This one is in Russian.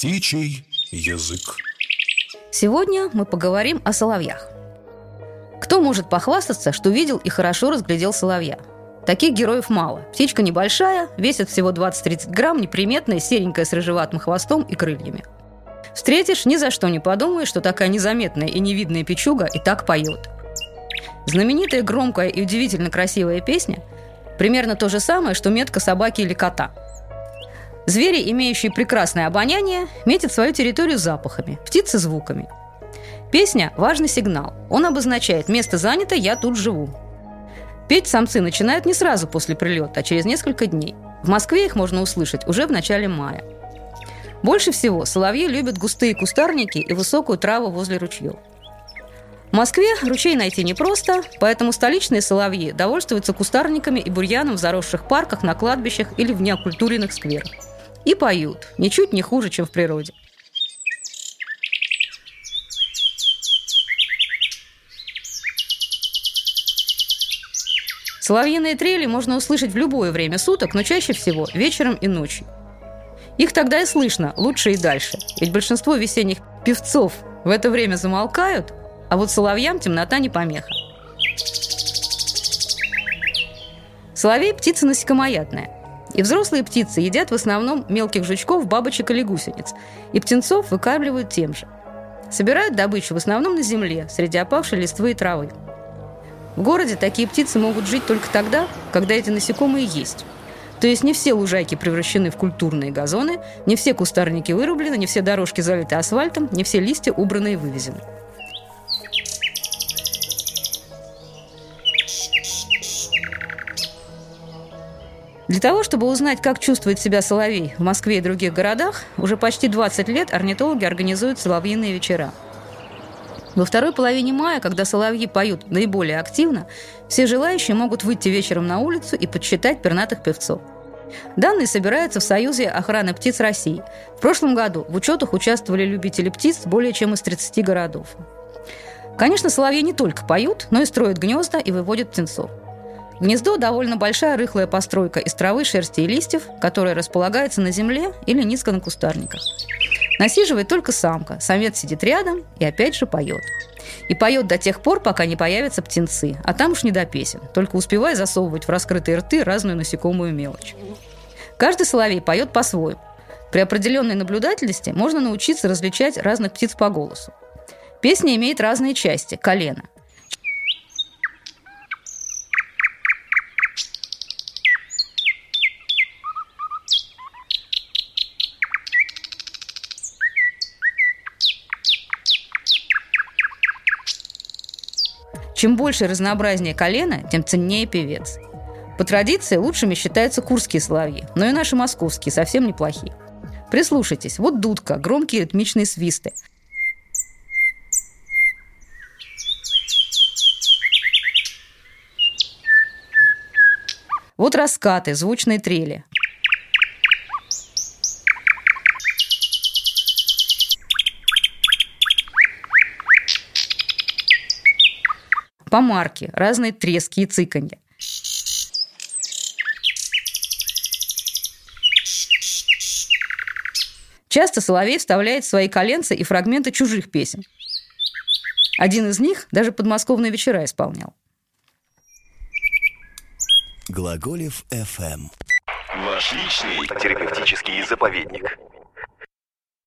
Птичий язык. Сегодня мы поговорим о соловьях. Кто может похвастаться, что видел и хорошо разглядел соловья? Таких героев мало. Птичка небольшая, весит всего 20-30 грамм, неприметная, серенькая с рыжеватым хвостом и крыльями. Встретишь, ни за что не подумаешь, что такая незаметная и невидная печуга и так поет. Знаменитая, громкая и удивительно красивая песня – примерно то же самое, что метка собаки или кота. Звери, имеющие прекрасное обоняние, метят свою территорию запахами, птицы – звуками. Песня – важный сигнал. Он обозначает «место занято, я тут живу». Петь самцы начинают не сразу после прилета, а через несколько дней. В Москве их можно услышать уже в начале мая. Больше всего соловьи любят густые кустарники и высокую траву возле ручьев. В Москве ручей найти непросто, поэтому столичные соловьи довольствуются кустарниками и бурьяном в заросших парках, на кладбищах или в неокультуренных скверах. И поют, ничуть не хуже, чем в природе. Соловьиные трели можно услышать в любое время суток, но чаще всего вечером и ночью. Их тогда и слышно лучше и дальше, ведь большинство весенних певцов в это время замолкают, а вот соловьям темнота не помеха. Соловей – птица насекомоядная. И взрослые птицы едят в основном мелких жучков, бабочек или гусениц, и птенцов выкармливают тем же. Собирают добычу в основном на земле, среди опавшей листвы и травы. В городе такие птицы могут жить только тогда, когда эти насекомые есть. То есть не все лужайки превращены в культурные газоны, не все кустарники вырублены, не все дорожки залиты асфальтом, не все листья убраны и вывезены. Для того, чтобы узнать, как чувствует себя соловей в Москве и других городах, уже почти 20 лет орнитологи организуют соловьиные вечера. Во второй половине мая, когда соловьи поют наиболее активно, все желающие могут выйти вечером на улицу и подсчитать пернатых певцов. Данные собираются в Союзе охраны птиц России. В прошлом году в учетах участвовали любители птиц более чем из 30 городов. Конечно, соловьи не только поют, но и строят гнезда и выводят птенцов. Гнездо – довольно большая рыхлая постройка из травы, шерсти и листьев, которая располагается на земле или низко на кустарниках. Насиживает только самка, самец сидит рядом и опять же поет. И поет до тех пор, пока не появятся птенцы, а там уж не до песен, только успевая засовывать в раскрытые рты разную насекомую мелочь. Каждый соловей поет по-своему. При определенной наблюдательности можно научиться различать разных птиц по голосу. Песня имеет разные части – колено – Чем больше разнообразнее колено, тем ценнее певец. По традиции лучшими считаются курские соловьи, но и наши московские совсем неплохие. Прислушайтесь, вот дудка, громкие ритмичные свисты. Вот раскаты, звучные трели. Помарки, разные трески и цыканья. Часто Соловей вставляет в свои коленцы и фрагменты чужих песен. Один из них даже подмосковные вечера исполнял. Глаголев FM. Ваш личный терапевтический заповедник.